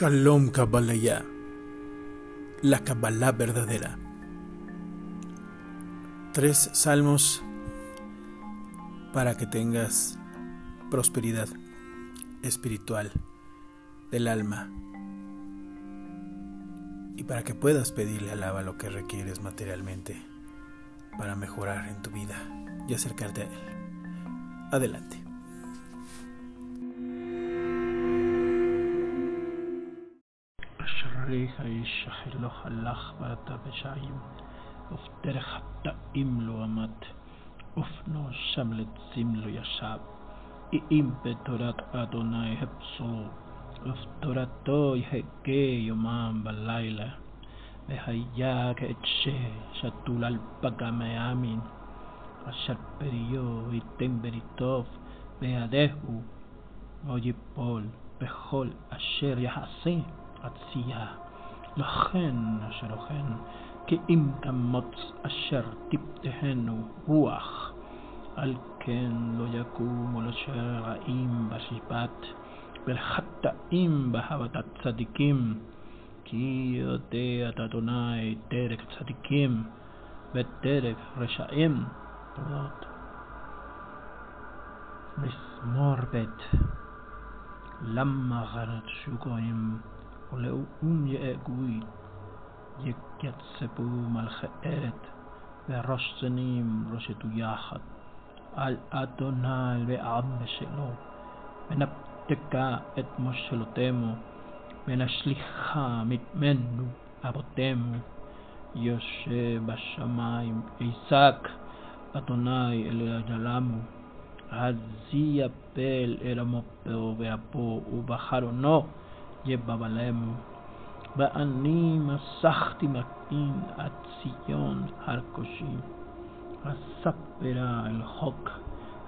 Shalom Kabbalah, la Kabbalah verdadera. Tres salmos para que tengas prosperidad espiritual del alma y para que puedas pedirle al Abba lo que requieres materialmente para mejorar en tu vida y acercarte a Él. Adelante. אשרי האיש אשר לא הלך בעצת רשעים, ובדרך חטאים לא עמד, ובמושב לצים לא ישב. כי אם בתורת אדוני חפצו, ובתורתו יהגה יומם ולילה, והיה כעץ שתול על פגמי עמין, אשר פריו ייתן בעתו, ועלהו, לא ייפול בכל אשר יעשה. עצייה. לכן אשר אוכן, כי אם תמוץ אשר תפתחנו רוח, על כן לא יקומו לשער רעים בשיבת, ולחטאים בהבת הצדיקים, כי יודע את אדוני דרך צדיקים ודרך רשעים. מזמור ב' למה חרשו גויים ולאום יאגוי יקצפו ארת וראש צנים רושתו יחד. על אדוני ועם שלו ונפתקה את מושלותימו ונשליכה מתמנו אבותימו. יושב בשמיים עסק אדוני אל הג'למו הזי יפל אל המופו ואפו ובחרונו יבבלם, ואני מסכתי מקין עד ציון הר קושי. אספרה אל חוק,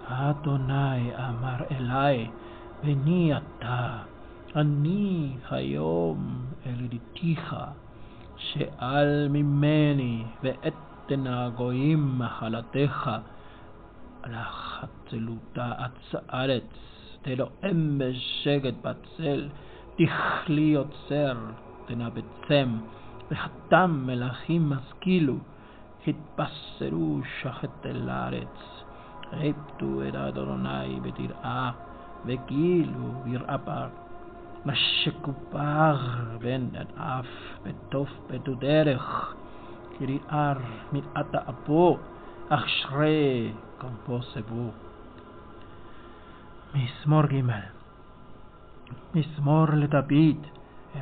אדוני אמר אלי, בני אתה, אני היום אל ידיתיך, שאל ממני ואתן הגויים מחלתך, לחצלותה עץ הארץ, תלוהם בשקט בצל, תכלי יוצר, תנבצם, וחתם מלכים השכילו, התבשרו שחט אל הארץ. רבטו את אדוני בתרעה, וגילו יראה. נשקו בר בן אף, בתוף בדו דרך, קריאר מרעת אפו, אשרי כנפו סבו. מזמור ג' מזמור לדוד,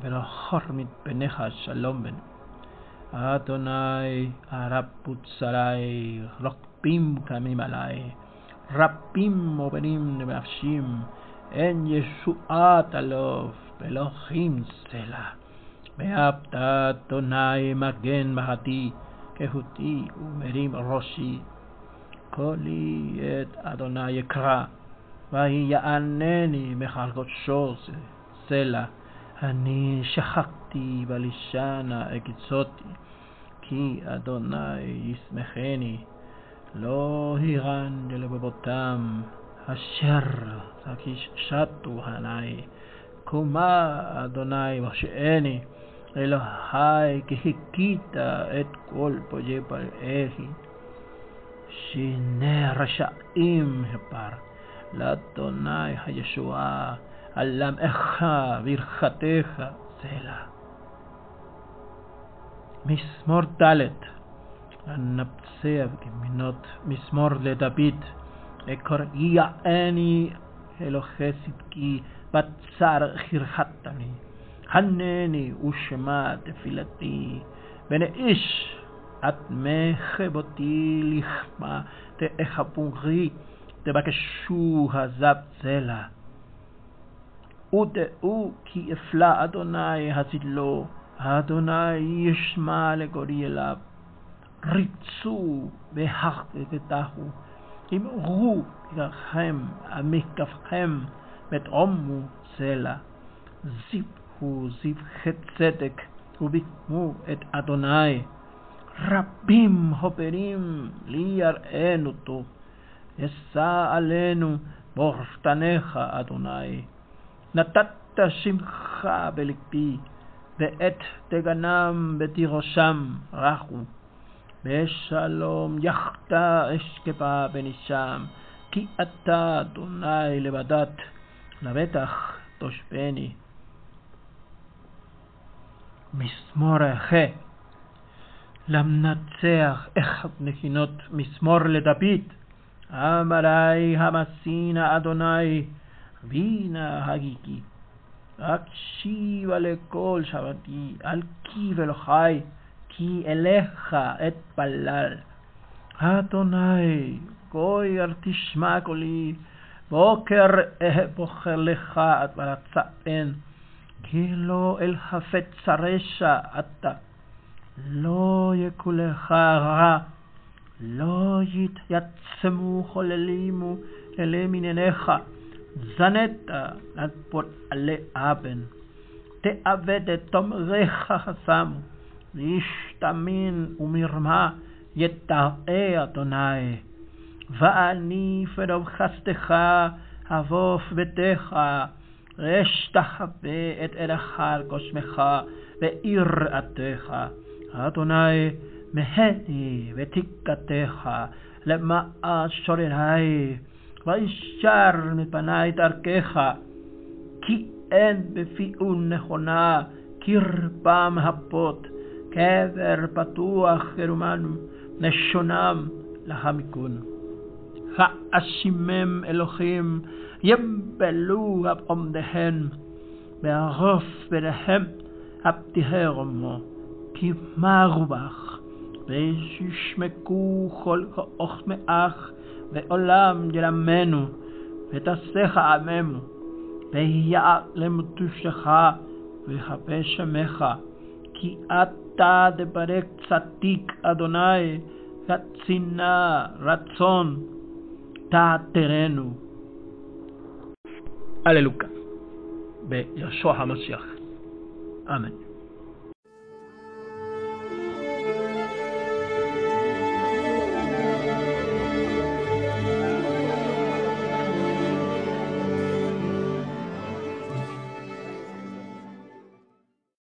ולאחר מפניך שלום בן. אדוני הרב צרי, רבים קמים עלי, רבים עוברים נפשים, אין ישועת אלוף, ואלוהים סלע. ואהבת אדוני מגן מחתי, כהותי ומרים ראשי. קולי את אדוני יקרא. ויענני מחלקותשו סלע. אני שכבתי בלישנה הקצותי, כי אדוני ישמחני. לא הירן ללבבותם, אשר שתו עיני. קומה אדוני מושיעני, אלוהי כי הכית את כל פוג'י פלאי. שיני רשעים הפר. לאדוני הישועה, על עמך ברכתך סלע. מזמור ד' הנפצע גמינות. מזמור לדוד, אקוראי אלוהי צדקי, בצר חרחתני, הנני ושמע תפילתי, ונאיש את מחבותי לכמה תאכפורי תבקשו הזב צלע. ודעו כי אפלה אדוני הזילו, אדוני ישמע לגורי אליו. ריצו והחטאו, אמרו לכם המקפכם ותעומו צלע. זיבו זבחי צדק וביקמו את אדוני. רבים הופרים לי יראנו טוב. אשא עלינו בורשתניך, אדוני. נתת שמחה בלבי, ואת דגנם בתירושם רחו. בשלום יחתה אשכבה בנשם, כי אתה אדוני לבדת, לבטח תושבני. מזמור אחר למנצח אחד נחינות מזמור לדוד. אמרי המסינה אדוני, וינה הגיגי. הקשיבה לכל שבתי, על כי ולחי, כי אליך אתפלל. אדוני, גויר תשמע קולי, בוקר בוחר לך עד ולצאן, כי לא אל חפץ הרשע אתה. לא יקולך רע, לא יתייצמו חוללימו אלי מנייניך, זנת עד פועלי אבן. תאבד את תומריך חסמו, ואיש תמין ומרמה יתראה אדוני. ואני פרוב חסדך אבוף ביתך, רש תחווה את ערך על קוסמך ויראתך. אדוני مهني بتكتها لما أشرناي وإشار من بناي تركيها كي أن بفي هنا كيربام هبوت؟ كافر بطوة خيرمان نشونام لهمكون فأشمم إلوخيم يبلو أبقم دهن. بأغف بدهم أبتهرمو كي ما غبخ וישמקו כל כאוך מאח, ועולם ילמנו, ותעשיך עממו, ויהיה למטושך, ויכבה שמך, כי אתה דברק צדיק אדוני, קצינה רצון תעתרנו. הללוקה, בישוע המשיח. אמן.